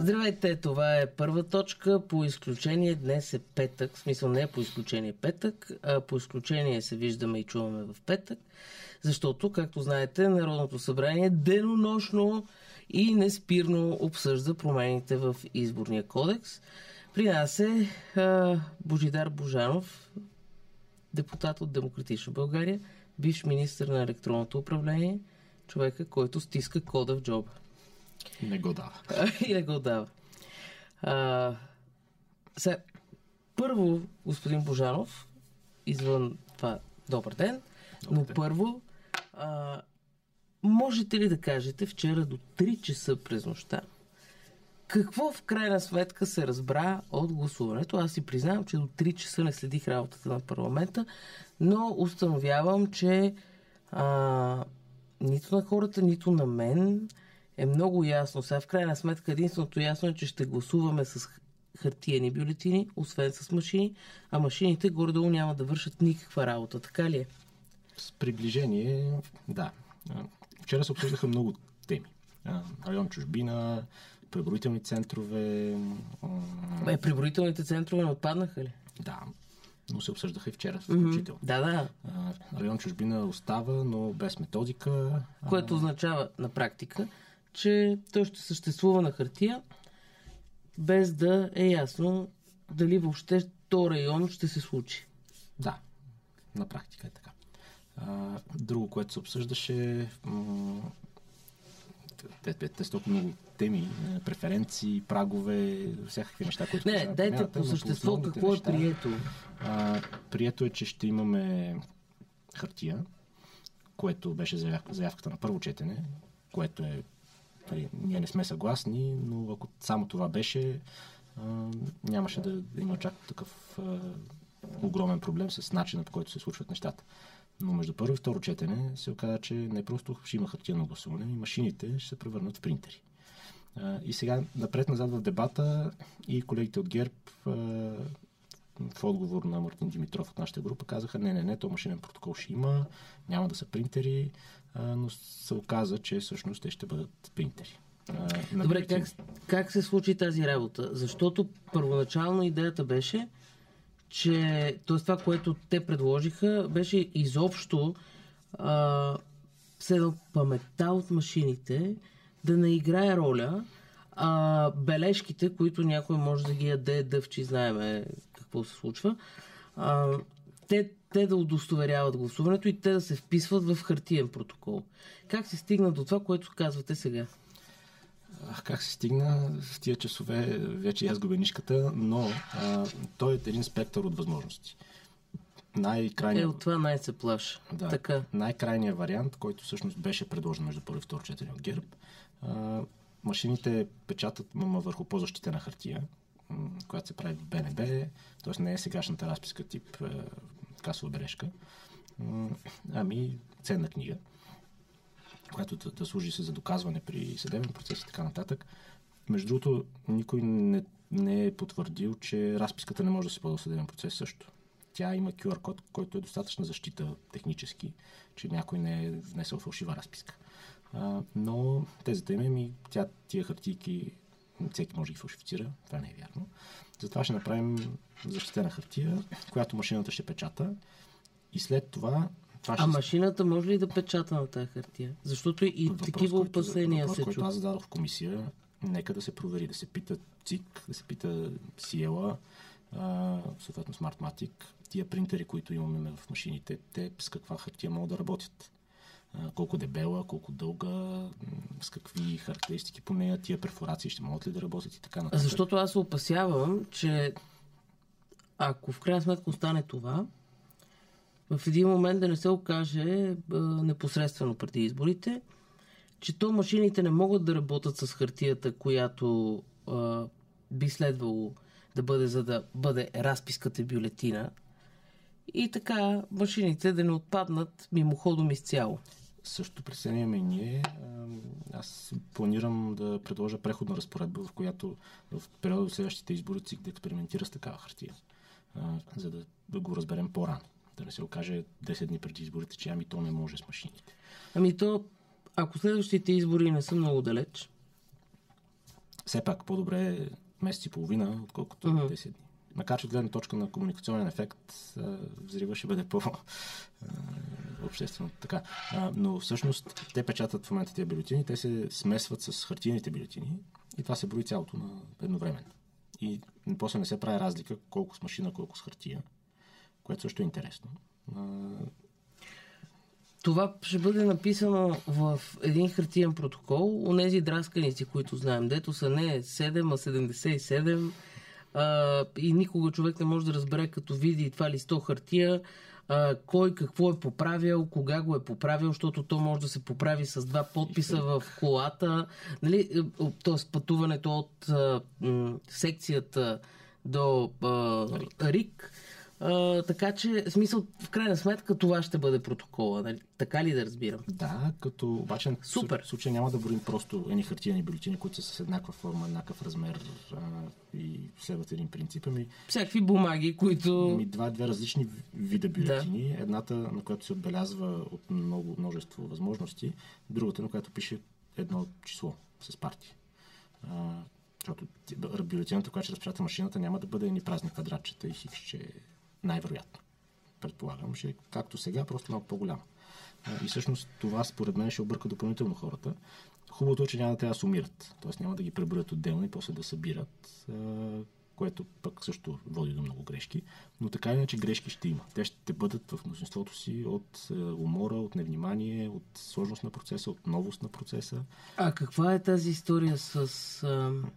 Здравейте, това е първа точка. По изключение днес е петък. В смисъл не е по изключение петък, а по изключение се виждаме и чуваме в петък. Защото, както знаете, Народното събрание денонощно и неспирно обсъжда промените в изборния кодекс. При нас е а, Божидар Божанов, депутат от Демократична България, бивш министр на електронното управление, човека, който стиска кода в джоба. Не го дава. и не го дава. А, сега, първо, господин Божанов, извън това, добър ден, добър но ден. първо, а, можете ли да кажете вчера до 3 часа през нощта, какво в крайна сметка се разбра от гласуването? Аз си признавам, че до 3 часа не следих работата на парламента, но установявам, че а, нито на хората, нито на мен е много ясно. Сега в крайна сметка единственото ясно е, че ще гласуваме с хартиени бюлетини, освен с машини, а машините горе-долу няма да вършат никаква работа. Така ли е? С приближение, да. Вчера се обсъждаха много теми. Район чужбина, преброителни центрове. Бе, преброителните центрове не отпаднаха ли? Да, но се обсъждаха и вчера включително. Mm-hmm. Да, да. Район чужбина остава, но без методика. Което означава на практика, че той ще съществува на хартия, без да е ясно дали въобще то район ще се случи. Да, на практика е така. Друго, което се обсъждаше, те, те, те, толкова много теми, преференции, прагове, всякакви неща, които... Не, дайте по същество какво е неща, е прието. А, прието е, че ще имаме хартия, което беше заявката на първо четене, което е Нали, ние не сме съгласни, но ако само това беше, а, нямаше да има чак такъв а, огромен проблем с начина по който се случват нещата. Но между първо и второ четене се оказа, че не просто ще има хартиено гласуване, и машините ще се превърнат в принтери. И сега напред-назад в дебата и колегите от ГЕРБ в отговор на Мартин Димитров от нашата група казаха, не, не, не, то машинен протокол ще има, няма да са принтери, но се оказа, че всъщност те ще бъдат принтери. Добре, как, как се случи тази работа? Защото първоначално идеята беше, че т.е. това, което те предложиха, беше изобщо а, все паметта от машините да не играе роля, а бележките, които някой може да ги яде дъвчи, знаеме какво се случва, а, те те да удостоверяват гласуването и те да се вписват в хартиен протокол. Как се стигна до това, което казвате сега? Как се стигна в тия часове, вече я сгубенишката, но а, той е един спектър от възможности. Най-крайният... Е, от това най-се плаша. Да, така. Най-крайният вариант, който всъщност беше предложен между първо и второ четене от ГЕРБ, а, машините печатат мама върху по-защитена хартия, която се прави в БНБ, т.е. не е сегашната разписка тип касова бележка, ами ценна книга, която да, да служи се за доказване при съдебен процес и така нататък. Между другото, никой не, не е потвърдил, че разписката не може да се ползва в съдебен процес също. Тя има QR код, който е достатъчна защита технически, че някой не е внесъл фалшива разписка. А, но тезата им е тя, тия хартийки всеки може да ги фалшифицира. Това не е вярно. Затова ще направим защитена хартия, която машината ще печата. И след това това ще... А машината може ли да печата на тази хартия? Защото и въпрос, такива опасения въпрос, се чуват. аз зададох в комисия, нека да се провери, да се пита ЦИК, да се пита Сиела, съответно Smartmatic, тия принтери, които имаме в машините, те с каква хартия могат да работят колко дебела, колко дълга, с какви характеристики по нея, тия перфорации ще могат ли да работят и така нататък. Защото аз се опасявам, че ако в крайна сметка остане това, в един момент да не се окаже непосредствено преди изборите, че то машините не могат да работят с хартията, която а, би следвало да бъде, за да бъде разписката бюлетина. И така машините да не отпаднат мимоходом изцяло. Също преценяме и ние. Аз планирам да предложа преходна разпоредба, в която в периода от следващите избори да експериментира с такава хартия, за да го разберем по-рано. Да не се окаже 10 дни преди изборите, че ами то не може с машините. Ами то, ако следващите избори не са много далеч, Все пак по-добре е месец и половина, отколкото Мгм. 10 дни. Макар че от гледна точка на комуникационен ефект, взрива ще бъде по-обществено така. Но всъщност те печатат в момента тези бюлетини, те се смесват с хартийните бюлетини и това се брои цялото на едновременно. И после не се прави разлика колко с машина, колко с хартия, което също е интересно. Това ще бъде написано в един хартиен протокол. Онези драсканици, които знаем, дето са не 7, а 77. А, и никога човек не може да разбере, като види това листо хартия, а, кой какво е поправил, кога го е поправил, защото то може да се поправи с два подписа в колата. Нали? Тоест пътуването от а, м, секцията до а, РИК. А, така че, смисъл, в крайна сметка, това ще бъде протокола. Нали? Така ли да разбирам? Да, като обаче Супер. в случая няма да броим просто едни хартияни бюлетини, които са с еднаква форма, еднакъв размер а, и следват един принцип. Ами, Всякакви бумаги, които... ами два, две различни вида бюлетини. Да. Едната, на която се отбелязва от много, множество възможности, другата, на която пише едно число с партии. А, защото ти- бюлетината, която ще разпечата машината, няма да бъде ни празни квадратчета и хикс, че най-вероятно. Предполагам, ще както сега, просто малко по-голямо. А, И всъщност това според мен ще обърка допълнително хората. Хубавото е, че няма да трябва да сумират. Тоест няма да ги преброят отделно и после да събират, което пък също води до много грешки. Но така иначе грешки ще има. Те ще бъдат в мнозинството си от умора, от невнимание, от сложност на процеса, от новост на процеса. А каква е тази история с ам,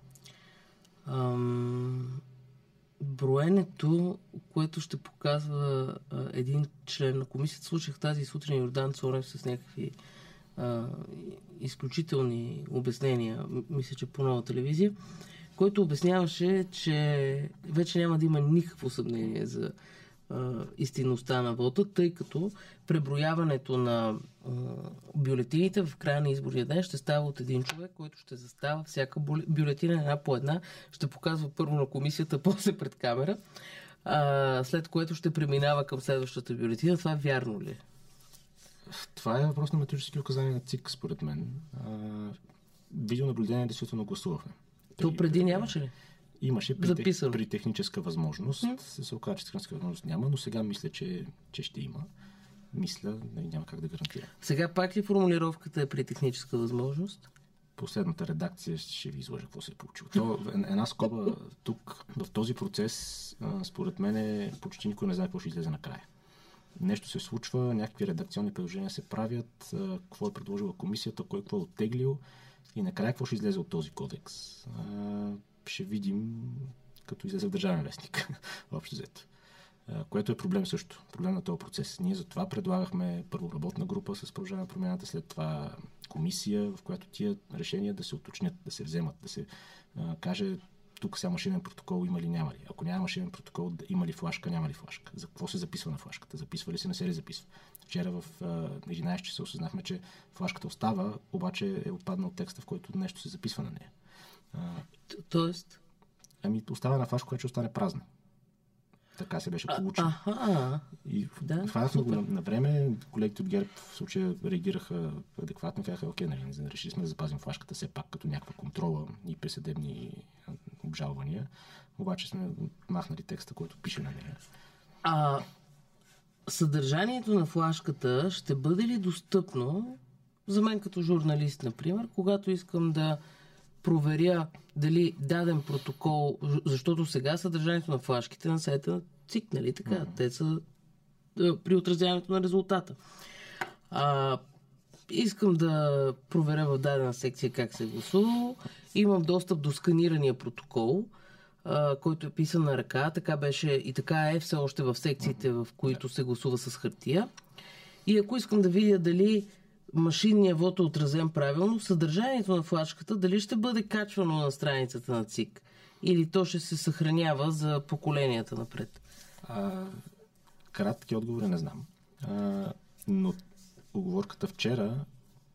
ам, броенето, което ще показва а, един член на комисията? Слушах тази сутрин Йордан Цонев с някакви а, изключителни обяснения, мисля, че по нова телевизия, който обясняваше, че вече няма да има никакво съмнение за истинността на вода, тъй като преброяването на бюлетините в края на изборния ден ще става от един човек, който ще застава всяка бюле- бюлетина една по една, ще показва първо на комисията, после пред камера, а, след което ще преминава към следващата бюлетина. Това вярно ли? е? Това е въпрос на методически указания на ЦИК, според мен. А, видеонаблюдение действително гласувахме. То преди нямаше ли? Имаше при, Записано. при техническа възможност. Се оказа, че техническа възможност няма, но сега мисля, че, че ще има. Мисля, няма как да гарантирам. Сега пак ли формулировката е при техническа възможност? Последната редакция ще ви изложа какво се е получило. То, една скоба тук, в този процес, според мен, е, почти никой не знае какво ще излезе накрая. Нещо се случва, някакви редакционни предложения се правят, какво е предложила комисията, кой какво е оттеглил и накрая какво ще излезе от този кодекс. Ще видим, като излезе в Държавен вестник, общо взето. Което е проблем също. Проблем на този процес. Ние затова предлагахме първо работна група с продължаване на промяната, след това комисия, в която тия решения да се уточнят, да се вземат, да се а, каже тук сега машинен протокол има ли, няма ли. Ако няма машинен протокол, има ли флашка, няма ли флашка. За какво се записва на флашката? Записва ли се, не се ли записва? Вчера в а, 11 часа осъзнахме, че флашката остава, обаче е отпаднал текста, в който нещо се записва на нея. Тоест? ами остава на флашка, която ще остане празна. Така се беше получило. Аха. И Да, хванахме го на, на време. Колегите от ГЕРБ в случая реагираха адекватно. Казаха, окей, нали, решили сме да запазим флашката все пак като някаква контрола и присъдебни обжалвания. Обаче сме махнали текста, който пише на нея. А съдържанието на флашката ще бъде ли достъпно за мен като журналист, например, когато искам да проверя дали даден протокол, защото сега съдържанието на флашките на сайта на ЦИК, нали така? Те са а, при отразяването на резултата. А, искам да проверя в дадена секция как се е гласувало. Имам достъп до сканирания протокол, а, който е писан на ръка. Така беше и така е все още в секциите, в които се гласува с хартия. И ако искам да видя дали машинния вод е отразен правилно, съдържанието на флашката дали ще бъде качвано на страницата на ЦИК или то ще се съхранява за поколенията напред. А, кратки отговори не знам. А, но оговорката вчера,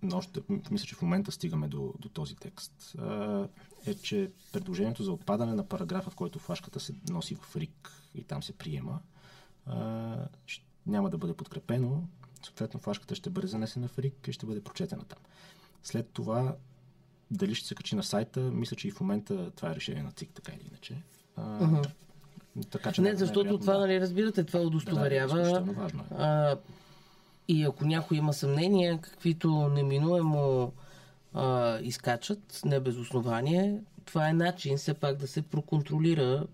но още, мисля, че в момента стигаме до, до този текст, а, е, че предложението за отпадане на параграфа, в който флашката се носи в РИК и там се приема, а, няма да бъде подкрепено съответно флашката ще бъде занесена в РИК и ще бъде прочетена там. След това, дали ще се качи на сайта, мисля, че и в момента това е решение на ЦИК, така или иначе. А, Мгм. така, че Не, най- защото това, да. нали, разбирате, това Да, да, удостоверява. изключително важно е. а, и ако някой има съмнения, каквито неминуемо а, изкачат, не без основание, това е начин все пак да се проконтролира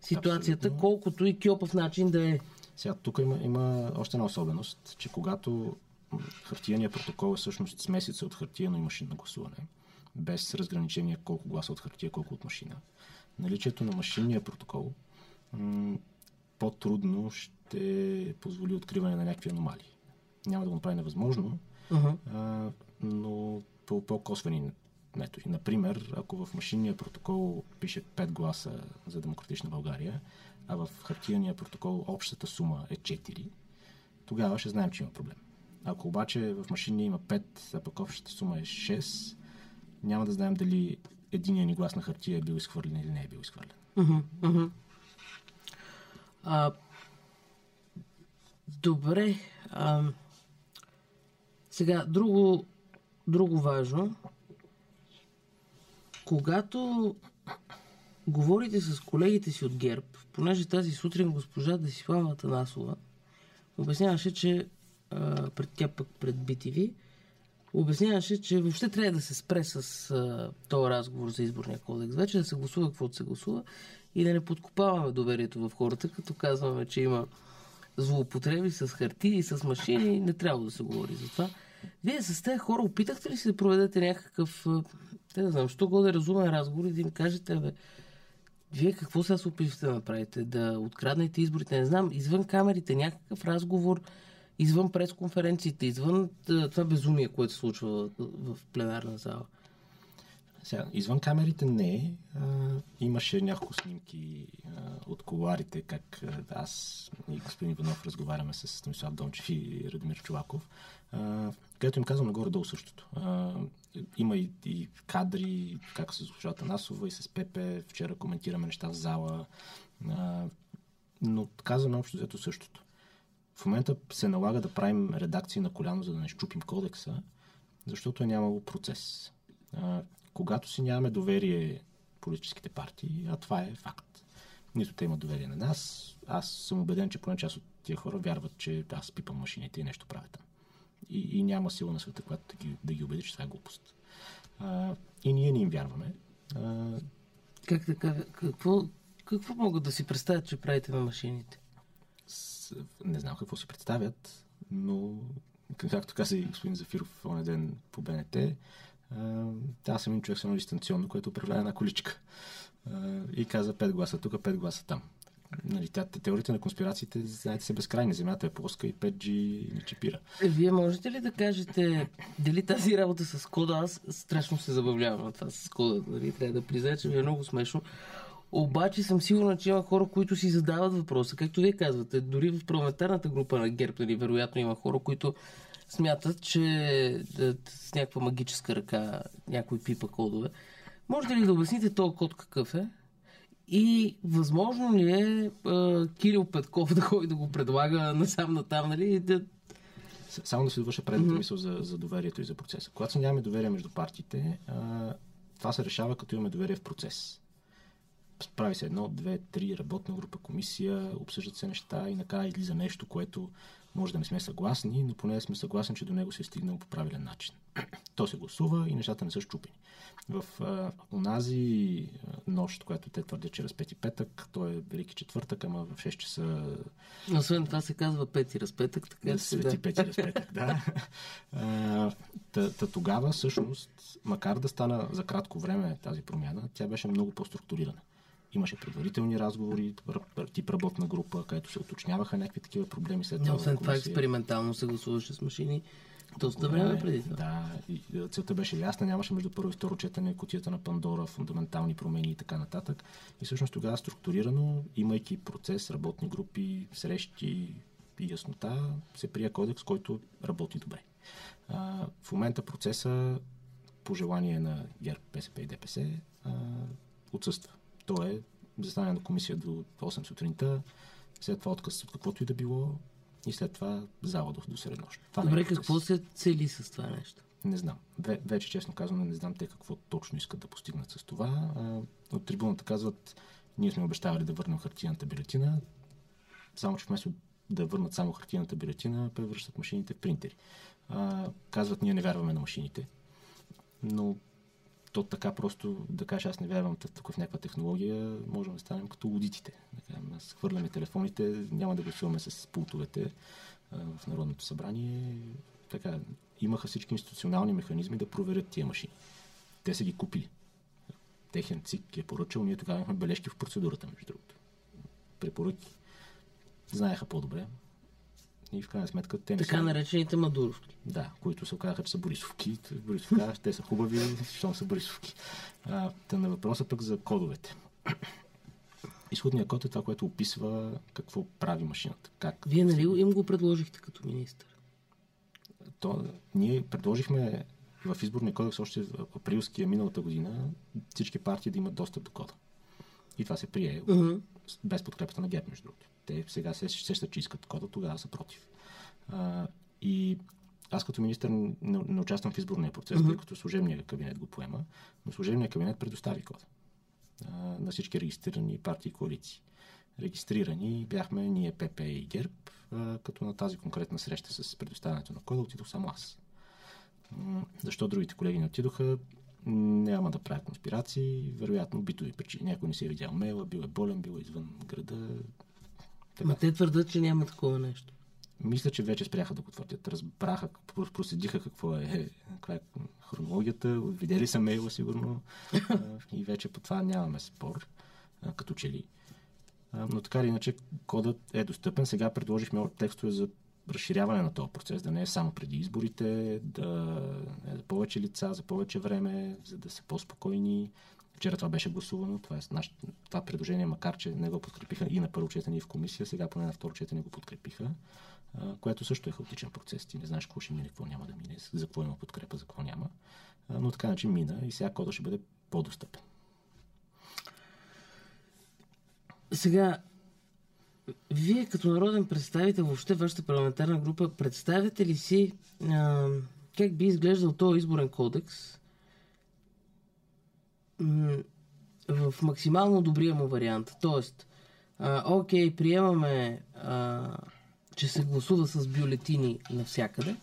ситуацията, Абсолютно. колкото и кьопав начин да е. Сега, тук има, има още една особеност, че когато м, хартияният протокол е всъщност смесица от хартияно и машинно гласуване, без разграничение колко гласа от хартия, колко от машина, наличието на машинния протокол м, по-трудно ще позволи откриване на някакви аномалии. Няма да го направи невъзможно, Uh-huh. а, но по по-косвени методи. Например, ако в машинния протокол пише 5 гласа за Демократична България, а в хартияния протокол общата сума е 4, тогава ще знаем, че има проблем. Ако обаче в машинния има 5, а пък общата сума е 6, няма да знаем дали единия ни глас на хартия е бил изхвърлен или не е бил изхвърлен. Мгм. А, добре. А, сега, друго, друго важно. Когато говорите с колегите си от ГЕРБ, понеже тази сутрин госпожа Десислава Атанасова обясняваше, че а, пред тя пък пред BTV, обясняваше, че въобще трябва да се спре с а, този разговор за изборния кодекс. Вече да се гласува каквото се гласува и да не подкопаваме доверието в хората, като казваме, че има злоупотреби с хартии с машини. Не трябва да се говори за това. Вие с тези хора опитахте ли се да проведете някакъв, те да знам, що годе разумен разговор и да им кажете, бе, вие какво сега се опитвате да направите? Да откраднете изборите? Не знам, извън камерите, някакъв разговор, извън пресконференциите, извън това безумие, което се случва в, пленарна зала. Сега, извън камерите не. А, имаше няколко снимки а, от коларите, как аз и господин Иванов разговаряме с Станислав Дончев и Радомир Чулаков, а, където им казвам нагоре-долу същото. А, има и, и кадри, как с госпожата Насова и с Пепе. Вчера коментираме неща в зала. А, но казваме общо взето същото. В момента се налага да правим редакции на коляно, за да не щупим кодекса, защото е нямало процес. А, когато си нямаме доверие политическите партии, а това е факт. Нито те имат доверие на нас. Аз съм убеден, че поне част от тия хора вярват, че аз пипам машините и нещо правя там. И, и няма сила на света, която да ги, да ги убеди, че това е глупост. А, и ние не им вярваме. А, Как така? Какво, какво могат да си представят, че правите на машините? с, не знам какво си представят, но както каза и господин Зафиров оня ден по БНТ, а, аз съм един човек с едно дистанционно, което управлява една количка. А, и каза 5 гласа тук, 5 гласа там. Нали, тя, теориите на конспирациите, знаете, са безкрайни. Земята е плоска и 5G ни чипира. Е, Вие можете ли да кажете дали тази работа с кода, аз страшно се забавлявам на това с кода, нали? трябва да призная, че ми е много смешно. Обаче съм сигурна, че има хора, които си задават въпроса. Както вие казвате, дори в парламентарната група на ГЕРБ, нали, вероятно има хора, които смятат, че да, с някаква магическа ръка някой пипа кодове. Можете ли да обясните този код какъв е? И възможно ли е а, Кирил Петков да ходи да го предлага насам натам, нали? Да... Само да се довърша предната мисъл за, за доверието и за процеса. Когато нямаме доверие между партиите, а, това се решава като имаме доверие в процес. Прави се едно, две, три, работна група, комисия, обсъждат се неща и накрая излиза нещо, което може да не сме съгласни, но поне сме съгласни, че до него се е стигнал по правилен начин. То се гласува и нещата не са щупени. В а, онази нощ, която те твърдят, че е разпети петък, то е Велики четвъртък, ама в 6 часа Освен това се казва пети разпетък, така да свети да. пети разпетък, да. А, та, та тогава, всъщност, макар да стана за кратко време тази промяна, тя беше много по-структурирана. Имаше предварителни разговори, тип работна група, където се уточняваха някакви такива проблеми след Но освен това експериментално се гласуваше с машини доста време преди това. Да, и е, целта беше ясна, нямаше между първо и второ четене кутията на Пандора, фундаментални промени и така нататък. И всъщност тогава структурирано, имайки процес, работни групи, срещи и яснота, се прия кодекс, който работи добре. А, в момента процеса, по желание на ГЕРБ, БСП и ДПС, а, отсъства. То е заседание на комисия до 8 сутринта, след това отказ от каквото и да било, И след това зала до, среднощ. Това Добре, е процес. какво се цели с това нещо? Не знам. Ве, вече, честно казвам, не знам те какво точно искат да постигнат с това. А, от трибуната казват, ние сме обещавали да върнем хартияната бюлетина, само че вместо да върнат само хартияната бюлетина, превръщат машините в принтери. А, казват, ние не вярваме на машините, но то така просто да кажеш, аз не вярвам тук в някаква технология, можем да станем като кажем, аз хвърляме телефоните, няма да гласуваме с пултовете в Народното събрание. Така, имаха всички институционални механизми да проверят тия машини. Те са ги купили. Техен ЦИК е поръчал, ние тогава имахме бележки в процедурата, между другото. Препоръки. Знаеха по-добре. И в крайна сметка те не Така са... наречените мадуровки. Да, които се оказаха, че са Борисовки. Борисов каза, те са хубави, защото са Борисовки. А, та на въпроса пък за кодовете. Изходният код е това, което описва какво прави машината. Как Вие нали им го предложихте като министър? то, ние предложихме в изборния кодекс още в априлския миналата година всички партии да имат достъп до кода. И това се прие Мгм. без подкрепата на ГЕРБ, между другото. Те сега се сещат, че искат кода, тогава са против. А, и аз като министър не, не участвам в изборния процес, тъй като служебният кабинет го поема, но служебният кабинет предостави кода а, на всички регистрирани партии и коалиции. Регистрирани бяхме ние ПП и ГЕРБ, а, като на тази конкретна среща с предоставянето на кода отидох само аз. Защо другите колеги не отидоха? Няма да правя конспирации, вероятно битови причини. Някой не си е видял мейла, бил е болен, бил е извън града. Ма те твърдат, че няма такова нещо. Мисля, че вече спряха да го твърдят. Разбраха, прос- проследиха какво е, каква е хронологията, видели са мейла сигурно и вече по това нямаме спор, като че ли. Но така или иначе кодът е достъпен. Сега предложихме текстове за разширяване на този процес, да не е само преди изборите, да е за повече лица, за повече време, за да са по-спокойни. Вчера това беше гласувано, това, е наш, това предложение, макар че не го подкрепиха и на първо четене и в комисия, сега поне на второ четене го подкрепиха, което също е хаотичен процес. Ти не знаеш какво ще мине, какво няма да мине, за какво има подкрепа, за какво няма. Но така начин мина и сега кода ще бъде по-достъпен. Сега, вие като народен представител, въобще вашата парламентарна група, представяте ли си а, как би изглеждал този изборен кодекс в максимално добрия му вариант? Тоест, а, окей, приемаме, а, че се гласува с бюлетини навсякъде.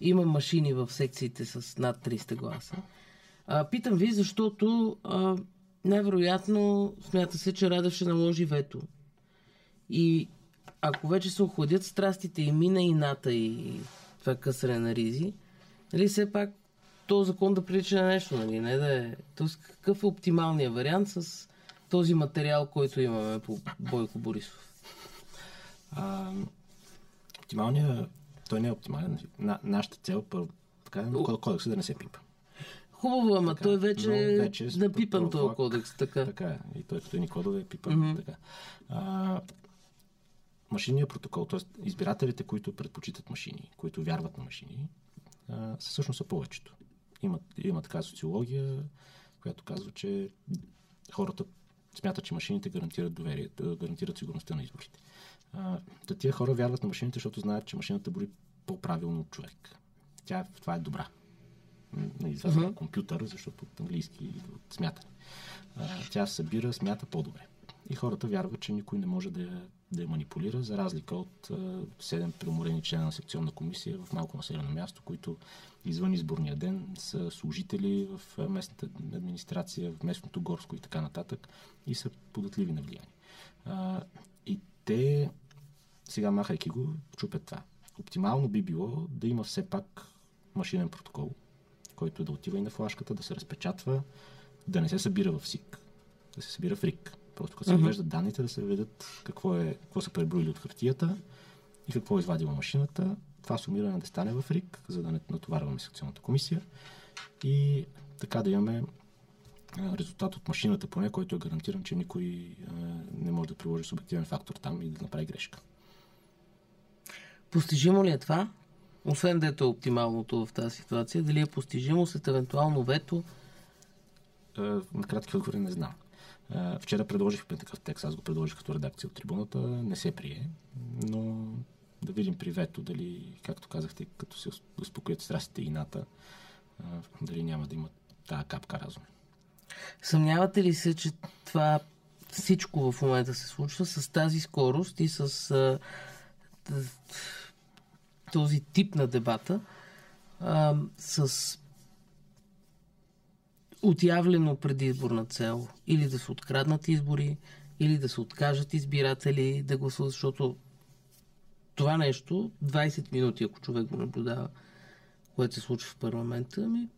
Има машини в секциите с над 300 гласа. А, питам ви, защото най-вероятно смята се, че Радев ще наложи вето. И ако вече се охладят страстите и мина и ната и това късане на ризи, нали все пак този закон да прилича на нещо, нали? Не да е... Тоест, какъв е оптималният вариант с този материал, който имаме по Бойко Борисов? А, оптималният, той не е оптимален. На, нашата цел, първо, така, е кодекса да не се пипа. Хубаво, ама Така, той вече, е вече е напипан този кодекс. Така. Така е. И той като ни кодове е пипан. Mm-hmm. Така. А, машинният протокол, т.е. избирателите, които предпочитат машини, които вярват на машини, а, са всъщност са повечето. Има, има така социология, която казва, че хората смятат, че машините гарантират доверието, гарантират сигурността на изборите. А, тия хора вярват на машините, защото знаят, че машината бори по-правилно от човек. Тя това е добра. Нали, това uh-huh. компютър, защото от английски от смятане. А, тя събира, смята по-добре. И хората вярват, че никой не може да я, да я манипулира, за разлика от а, седем преуморени члена на секционна комисия в малко населено място, които извън изборния ден са служители в а, местната администрация, в местното горско и така нататък и са податливи на влияние. И те, сега махайки го, чупят това. Оптимално би било да има все пак машинен протокол, който да отива и на флашката, да се разпечатва, да не се събира в СИК, да се събира в РИК. Просто като се въвеждат данните, да се видят какво, е, какво са преброили от хартията и какво е извадила машината. Това сумиране да стане в РИК, за да не натоварваме секционната комисия и така да имаме резултат от машината поне, който е гарантиран, че никой не може да приложи субективен фактор там и да направи грешка. Постижимо ли е това? Освен дето е оптималното в тази ситуация, дали е постижимо след евентуално вето? А, на кратки отговори не знам. Вчера предложихме такъв текст, аз го предложих като редакция от трибуната, не се прие, но да видим при вето дали, както казахте, като се успокоят страстите и ината, а, дали няма да има тази капка разум. Съмнявате ли се, че това всичко в момента се случва с тази скорост и с а, този тип на дебата, а, с отявлено предизборна цел или да се откраднат избори, или да се откажат избиратели да гласуват, защото това нещо, 20 минути, ако човек го наблюдава, което се случва в парламента, ми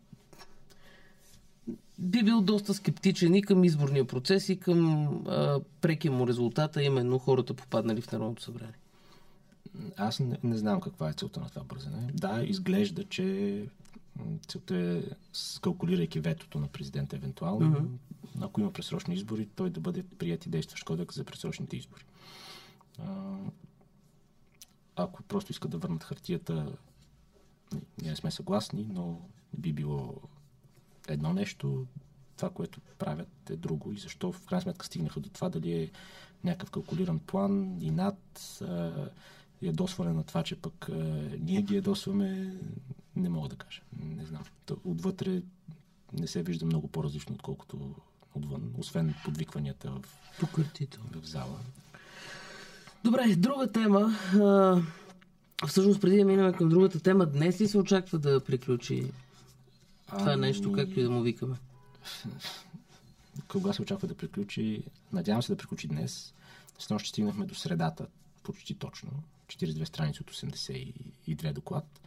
би бил доста скептичен и към изборния процес, и към а, прекия му резултата, именно хората попаднали в Народното събрание. Аз не, не знам каква е целта на това бързане. Да, изглежда, че целта е, калкулирайки ветото на президента евентуално, mm-hmm. ако има пресрочни избори, той да бъде прият и действащ кодекс за пресрочните избори. А, ако просто искат да върнат хартията, ние сме съгласни, но би било едно нещо, това, което правят е друго и защо в крайна сметка стигнаха до това, дали е някакъв калкулиран план и над ядосване на това, че пък а, ние ги ядосваме, не мога да кажа. Не знам. Отвътре не се вижда много по-различно, отколкото отвън, освен подвикванията в, в зала. Добре, друга тема. А, всъщност, преди да минем към другата тема, днес ли се очаква да приключи това ами... нещо, както и да му викаме? Кога се очаква да приключи? Надявам се да приключи днес. С нощ стигнахме до средата, почти точно. 42 страници от 82 доклад.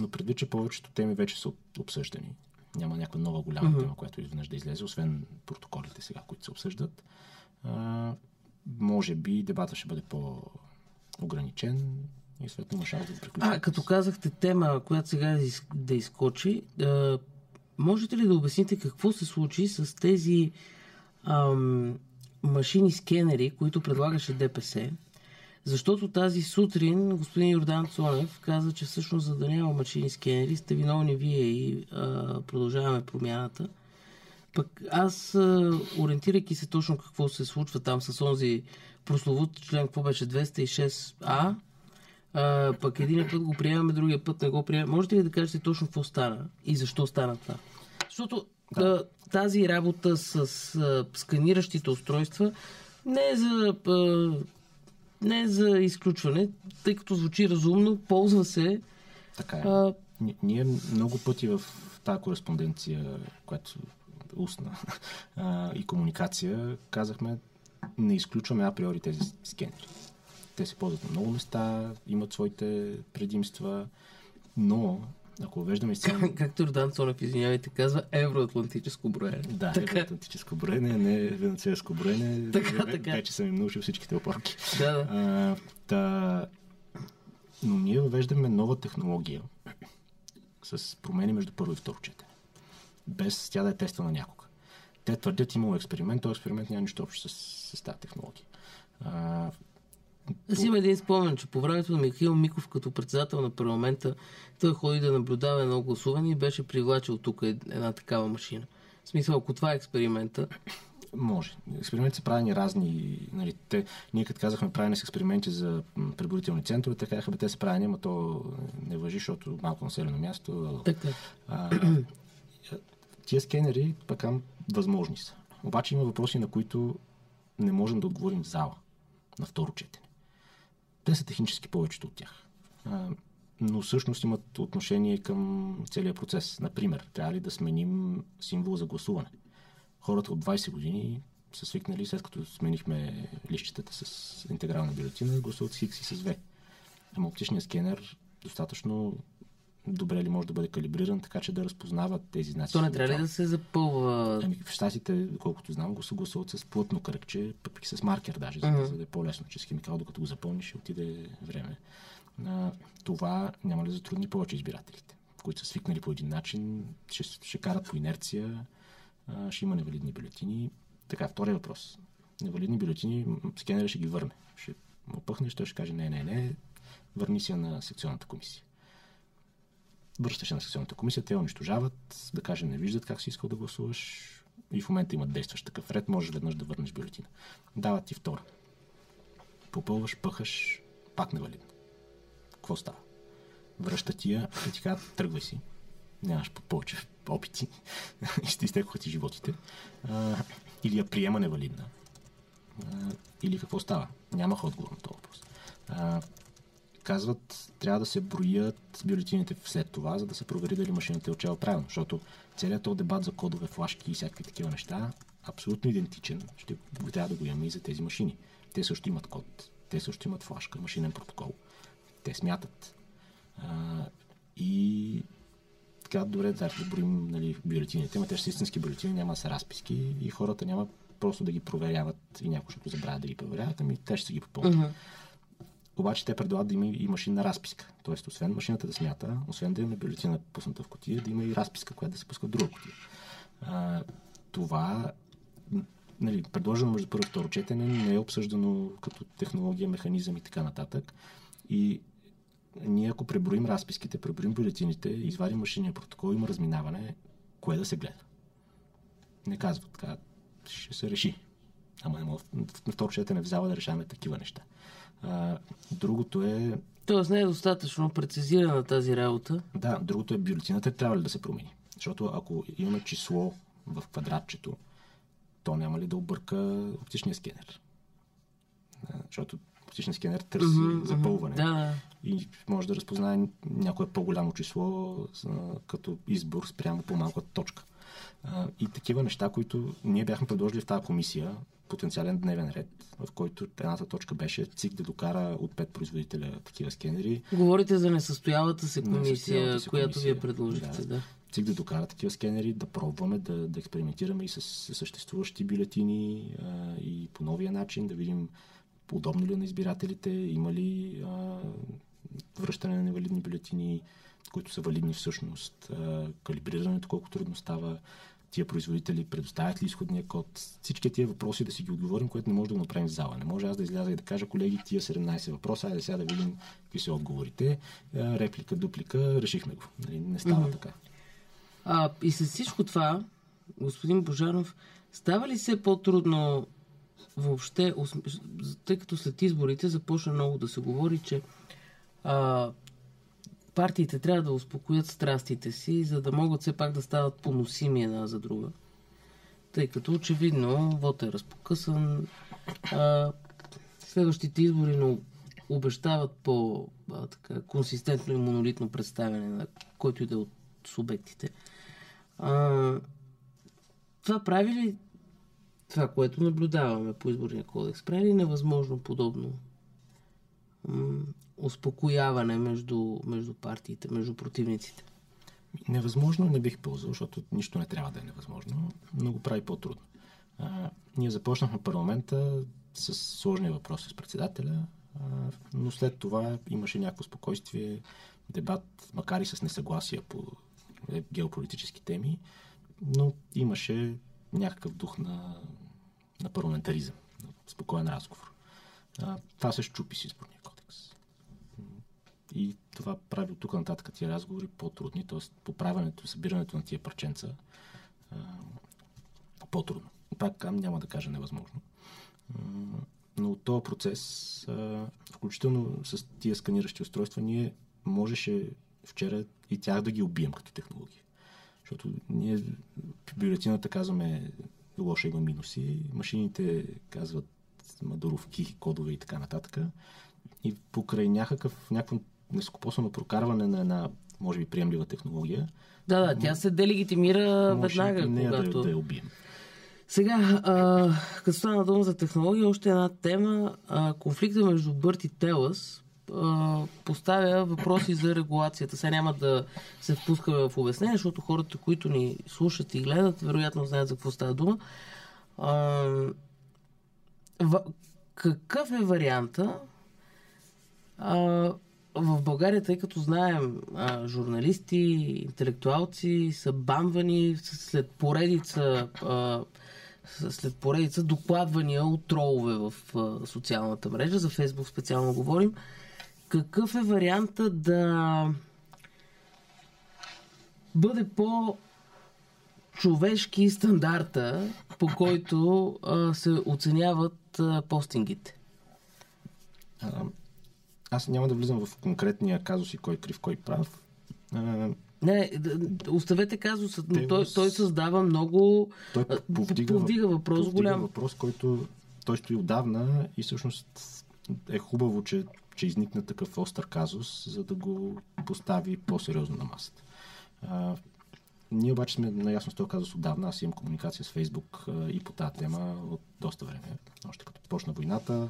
Но предвид, че повечето теми вече са обсъждани. Няма някаква нова голяма mm-hmm. тема, която изведнъж да излезе, освен протоколите сега, които се обсъждат. Може би дебата ще бъде по-ограничен и съответно има шанс да приключи. А, като казахте тема, която сега да изкочи, можете ли да обясните какво се случи с тези ам, машини скенери, които предлагаше ДПС? Защото тази сутрин господин Йордан Цонев каза, че всъщност за да няма машини скенери сте виновни вие и а, продължаваме промяната. Пък аз, а, ориентирайки се точно какво се случва там с онзи прословут член, какво беше 206А, а, пък един път го приемаме, другия път не го приемаме. Можете ли да кажете точно какво стана и защо стана това? Защото да. тази работа с а, сканиращите устройства не е за а, не е за изключване, тъй като звучи разумно, ползва се. Така е. А... Ние много пъти в тази кореспонденция, която устна а, и комуникация, казахме, не изключваме априори тези скенери. Те се ползват на много места, имат своите предимства, но ако веждаме изцяло... Както Родан Цонев, извинявайте, казва евроатлантическо броене. Да, така. евроатлантическо броене, не венецуелско броене. Така, така. Вече съм им научил всичките опорки. Да, да. А, та... Но ние въвеждаме нова технология с промени между първо и второ четене. Без тя да е теста на някога. Те твърдят, имало експеримент, този експеримент няма нищо общо с, с тази технология. А, аз имам един спомен, че по времето на Михаил Миков като председател на парламента, той ходи да наблюдава едно гласуване и беше привлачил тук една такава машина. В смисъл, ако това е експеримента, може. Експерименти са правени разни. Нали, те, ние като казахме правени с експерименти за преборителни центрове, така казаха, те са правени, но то не въжи, защото малко населено място. Така. А, тия скенери, пък възможни са. Обаче има въпроси, на които не можем да отговорим в зала на второ четене. Те са технически повечето от тях. Но всъщност имат отношение към целият процес. Например, трябва ли да сменим символ за гласуване? Хората от 20 години са свикнали, след като сменихме лищетата с интегрална бюлетина, гласуват с X и с V. Ама оптичният скенер достатъчно добре ли може да бъде калибриран, така че да разпознава тези знаци. То не трябва ли да се запълва? Ами, в щатите, колкото знам, го са гласуват с плътно кръгче, пък с маркер даже, uh-huh. за, да е по-лесно, че с химикал, докато го запълниш, ще отиде време. А, това няма ли да затрудни повече избирателите, които са свикнали по един начин, ще, ще карат по инерция, а, ще има невалидни бюлетини. Така, втория въпрос. Невалидни бюлетини, скенера ще ги върне. Ще му пъхнеш, той ще каже не, не, не, върни се на секционната комисия връщаш на секционната комисия, те унищожават, да кажем, не виждат как си искал да гласуваш, и в момента има действащ такъв ред, можеш веднъж да върнеш бюлетина. Дават ти втора. Попълваш, пъхаш, пак невалидно. Какво става? Връща ти я и ти казват, тръгвай си. Нямаш повече опити. и ще изтекоха ти животите. А, или я приема невалидна. А, или какво става? Нямах отговор на този въпрос. А, казват, трябва да се броят бюлетините след това, за да се провери дали машината е отчела правилно. Защото целият този дебат за кодове, флашки и всякакви такива неща абсолютно идентичен. Ще трябва да го имаме и за тези машини. Те също имат код, те също имат флашка, машинен протокол. Те смятат. А, и така, добре, да, да броим нали, бюлетините, но те са истински бюлетини, няма са разписки и хората няма просто да ги проверяват и някой ще го забравя да ги проверяват, ами те ще ги попълнят. Mm-hmm. Обаче те предлагат да има и машинна разписка. Тоест, освен машината да смята, освен да има бюлетина пусната в котия, да има и разписка, която да се пуска в друга котия. А, това нали, предложено между първо и второ четене не е обсъждано като технология, механизъм и така нататък. И ние ако преброим разписките, преброим бюлетините, извадим машиния протокол, има разминаване, кое да се гледа. Не казват така, ще се реши. Ама не мога на второ четене в зала да решаваме такива неща. А, другото е... Тоест не е достатъчно прецизирана тази работа. Да, другото е бюлетината трябва ли да се промени. Защото ако имаме число в квадратчето, то няма ли да обърка оптичния скенер? Защото оптичен скенер търси mm-hmm, запълване. Да. И може да разпознае някое по-голямо число като избор спрямо по-малка точка. И такива неща, които ние бяхме предложили в тази комисия, потенциален дневен ред, в който едната точка беше ЦИК да докара от пет производителя такива скенери. Говорите за несъстоялата се комисия, несъстоялата се която комисия, вие предложихте, да. да. ЦИК да докара такива скенери, да пробваме, да, да експериментираме и с, с съществуващи бюлетини а, и по новия начин, да видим удобно ли е на избирателите, има ли а, връщане на невалидни бюлетини, които са валидни всъщност, а, калибрирането колко трудно става, тия производители предоставят ли изходния код, всички тия въпроси да си ги отговорим, което не може да го направим в зала. Не може аз да изляза и да кажа, колеги, тия 17 въпроса, айде сега да видим какви са отговорите. Реплика, дуплика, решихме го. Нали, не става mm-hmm. така. А, и с всичко това, господин Божанов, става ли се по-трудно въобще, тъй като след изборите започна много да се говори, че а, партиите трябва да успокоят страстите си, за да могат все пак да стават поносими една за друга. Тъй като очевидно вот е разпокъсан. А, следващите избори но обещават по а, така, консистентно и монолитно представяне на който и да е от субектите. А, това прави ли това, което наблюдаваме по изборния кодекс? Прави ли невъзможно подобно успокояване между, между партиите, между противниците? Невъзможно не бих ползвал, защото нищо не трябва да е невъзможно, но го прави по-трудно. А, ние започнахме парламента с сложни въпроси с председателя, а, но след това имаше някакво спокойствие, дебат, макар и с несъгласия по е, геополитически теми, но имаше някакъв дух на, на парламентаризъм, на спокоен разговор. А, това се щупи с кодекс. И това прави от тук нататък тия разговори по-трудни, т.е. поправянето, събирането на тия парченца а, по-трудно. Пак няма да кажа невъзможно. Но този процес, а, включително с тия сканиращи устройства, ние можеше вчера и тях да ги убием като технология. Защото ние в бюлетината казваме лоша има минуси, машините казват мадуровки, кодове и така нататък. И покрай някакъв, някакво нескопосано прокарване на една, може би, приемлива технология. Да, да, тя се делегитимира веднага, не когато... Да, да я убием. Сега, а, като стана дума за технология, още една тема. А, конфликта между Бърт и Телас поставя въпроси за регулацията. Сега няма да се впускаме в обяснение, защото хората, които ни слушат и гледат, вероятно знаят за какво става дума. А, в, какъв е варианта а, в България, тъй като знаем, а, журналисти, интелектуалци са бамвани след поредица а, след поредица докладвания от тролове в а, социалната мрежа, за Фейсбук специално говорим. Какъв е варианта да бъде по човешки стандарта, по който а, се оценяват а, постингите? Аз няма да влизам в конкретния казус и кой крив, кой прав. А, не, оставете казусът, но той, той създава много... Той повдига, повдига въпрос повдига голям. въпрос, който той стои отдавна и всъщност е хубаво, че, че изникна такъв остър казус, за да го постави по-сериозно на масата. А, ние обаче сме наясно с този казус отдавна. Аз имам комуникация с Фейсбук и по тази тема от доста време. Още като почна войната,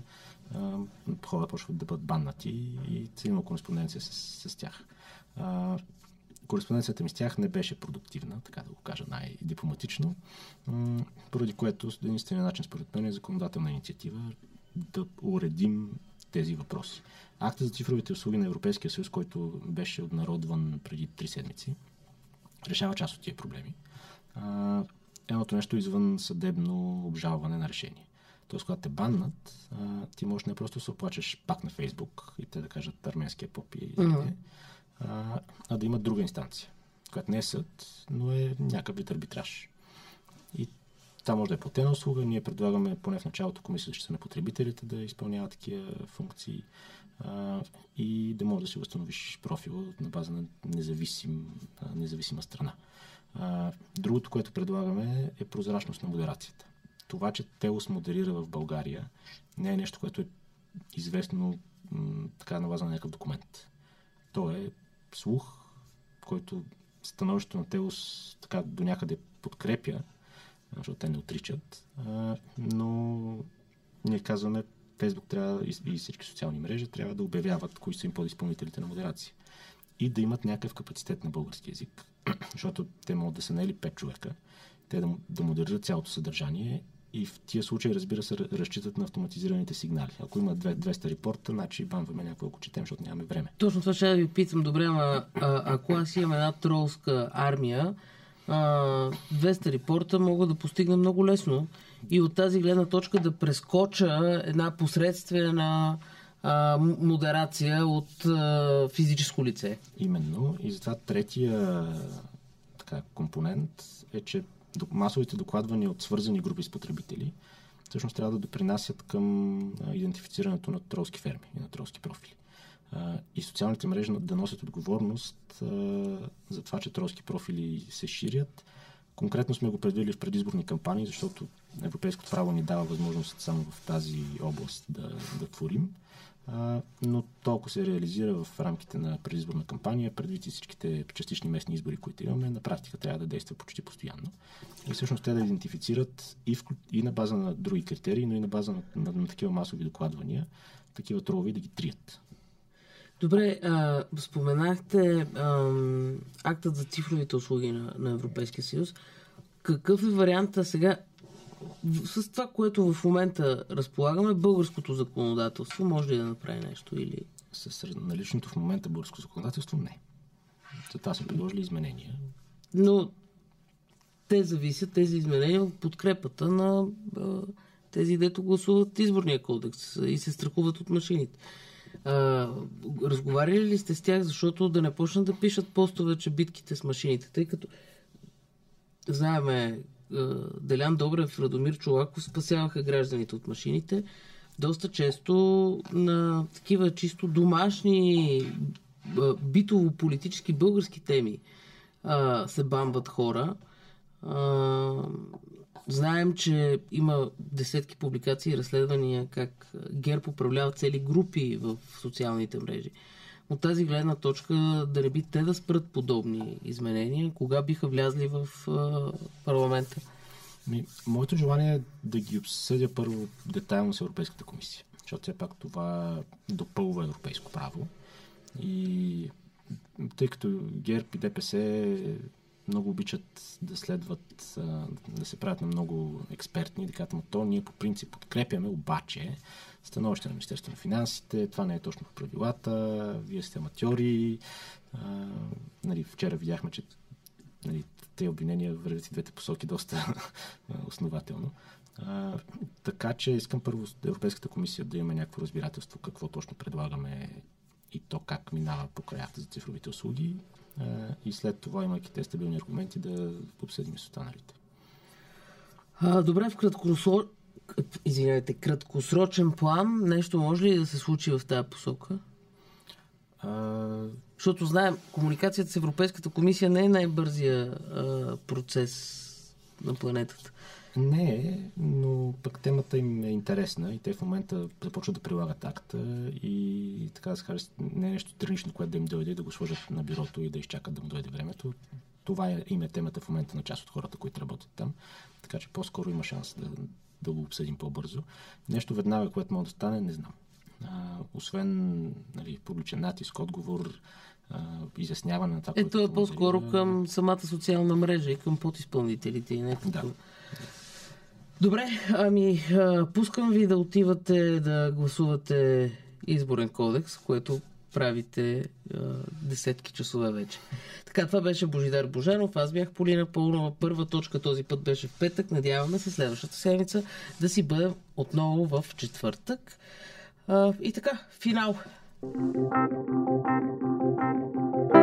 хора почват да бъдат баннати и цяло кореспонденция с, с тях. А, кореспонденцията ми с тях не беше продуктивна, така да го кажа най-дипломатично, поради което единственият начин според мен е законодателна инициатива да уредим тези въпроси. Акта за цифровите услуги на Европейския съюз, който беше обнародван преди три седмици, решава част от тия проблеми. едното нещо извън съдебно обжалване на решение. Тоест, когато те баннат, ти можеш не просто да се оплачеш пак на Фейсбук и те да кажат арменския поп и mm-hmm а, а да има друга инстанция, която не е съд, но е някакъв вид арбитраж. И там може да е платена услуга. Ние предлагаме поне в началото комисията защита на потребителите да изпълнява такива функции а, и да може да си възстановиш профила на база на независим, а, независима страна. А, другото, което предлагаме е прозрачност на модерацията. Това, че Телос модерира в България, не е нещо, което е известно м- така на база на някакъв документ. То е слух, който становището на Телос така до някъде подкрепя, защото те не отричат, но ние казваме, Фейсбук трябва и всички социални мрежи трябва да обявяват кои са им подизпълнителите на модерация. И да имат някакъв капацитет на български язик, защото те могат да са не или 5 човека, те да, да модерират цялото съдържание и в тия случаи, разбира се, разчитат на автоматизираните сигнали. Ако има 200 репорта, значи бамваме някакво, ако четем, защото нямаме време. Точно това ще ви питам. Добре, ама ако аз имам една тролска армия, а, 200 репорта мога да постигна много лесно и от тази гледна точка да прескоча една посредствена а, модерация от а, физическо лице. Именно. И затова третия така, компонент е, че масовите докладвания от свързани групи с потребители всъщност трябва да допринасят към идентифицирането на тролски ферми и на тролски профили. И социалните мрежи да носят отговорност за това, че тролски профили се ширят. Конкретно сме го предвидили в предизборни кампании, защото европейското право ни дава възможност само в тази област да, да творим но толкова се реализира в рамките на предизборна кампания, предвид всичките частични местни избори, които имаме, на практика трябва да действа почти постоянно. И всъщност те да идентифицират и, в, и на база на други критерии, но и на база на, на, на такива масови докладвания, такива тролови да ги трият. Добре, а, споменахте а, актът за цифровите услуги на, на Европейския съюз. Какъв е варианта сега? С това, което в момента разполагаме, българското законодателство може ли да направи нещо или... С наличното в момента българско законодателство не. За това са предложили изменения. Но те зависят, тези изменения, от подкрепата на а, тези, дето гласуват изборния кодекс и се страхуват от машините. А, разговаряли ли сте с тях, защото да не почнат да пишат постове, че битките с машините, тъй като знаеме Делян Добрев, Радомир Чолаков спасяваха гражданите от машините. Доста често на такива чисто домашни, е, битово-политически български теми се бамбат хора. Знаем, че има десетки публикации и разследвания как ГЕРБ управлява цели групи в социалните мрежи. От тази гледна точка да не би те да спрат подобни изменения, кога биха влязли в парламента? Ми, моето желание е да ги обсъдя първо детайлно с Европейската комисия, защото все пак това допълва европейско право. И тъй като ГЕРБ и ДПС много обичат да следват, да се правят на много експертни, да казват, то ние по принцип подкрепяме, обаче становище на Министерство на финансите, това не е точно по правилата, вие сте аматьори. А, нали, вчера видяхме, че нали, те обвинения вървят и двете посоки доста основателно. А, така че искам първо Европейската комисия да има някакво разбирателство какво точно предлагаме и то как минава по краята за цифровите услуги. И след това, имайки те стабилни аргументи, да обсъдим с останалите. А, добре, в краткосрочен Извинявайте, краткосрочен план нещо може ли да се случи в тази посока? А... Защото знаем, комуникацията с Европейската комисия не е най-бързия а, процес на планетата. Не е, но пък темата им е интересна и те в момента започват да прилагат акта и така да се каже, не е нещо странично, което да им дойде да го сложат на бюрото и да изчакат да му дойде времето. Това е, им е темата в момента на част от хората, които работят там. Така че по-скоро има шанс да, да го обсъдим по-бързо. Нещо веднага, което може да стане, не знам. А, освен нали, публичен натиск, отговор, изясняване на това, Ето е по-скоро към самата социална мрежа и към подизпълнителите и някакво. Да. Добре, ами пускам ви да отивате да гласувате изборен кодекс, което правите а, десетки часове вече. Така, това беше Божидар Божанов, аз бях Полина Пълнова. Първа точка този път беше в петък. Надяваме се следващата седмица да си бъдем отново в четвъртък. А, и така, финал. Thank you.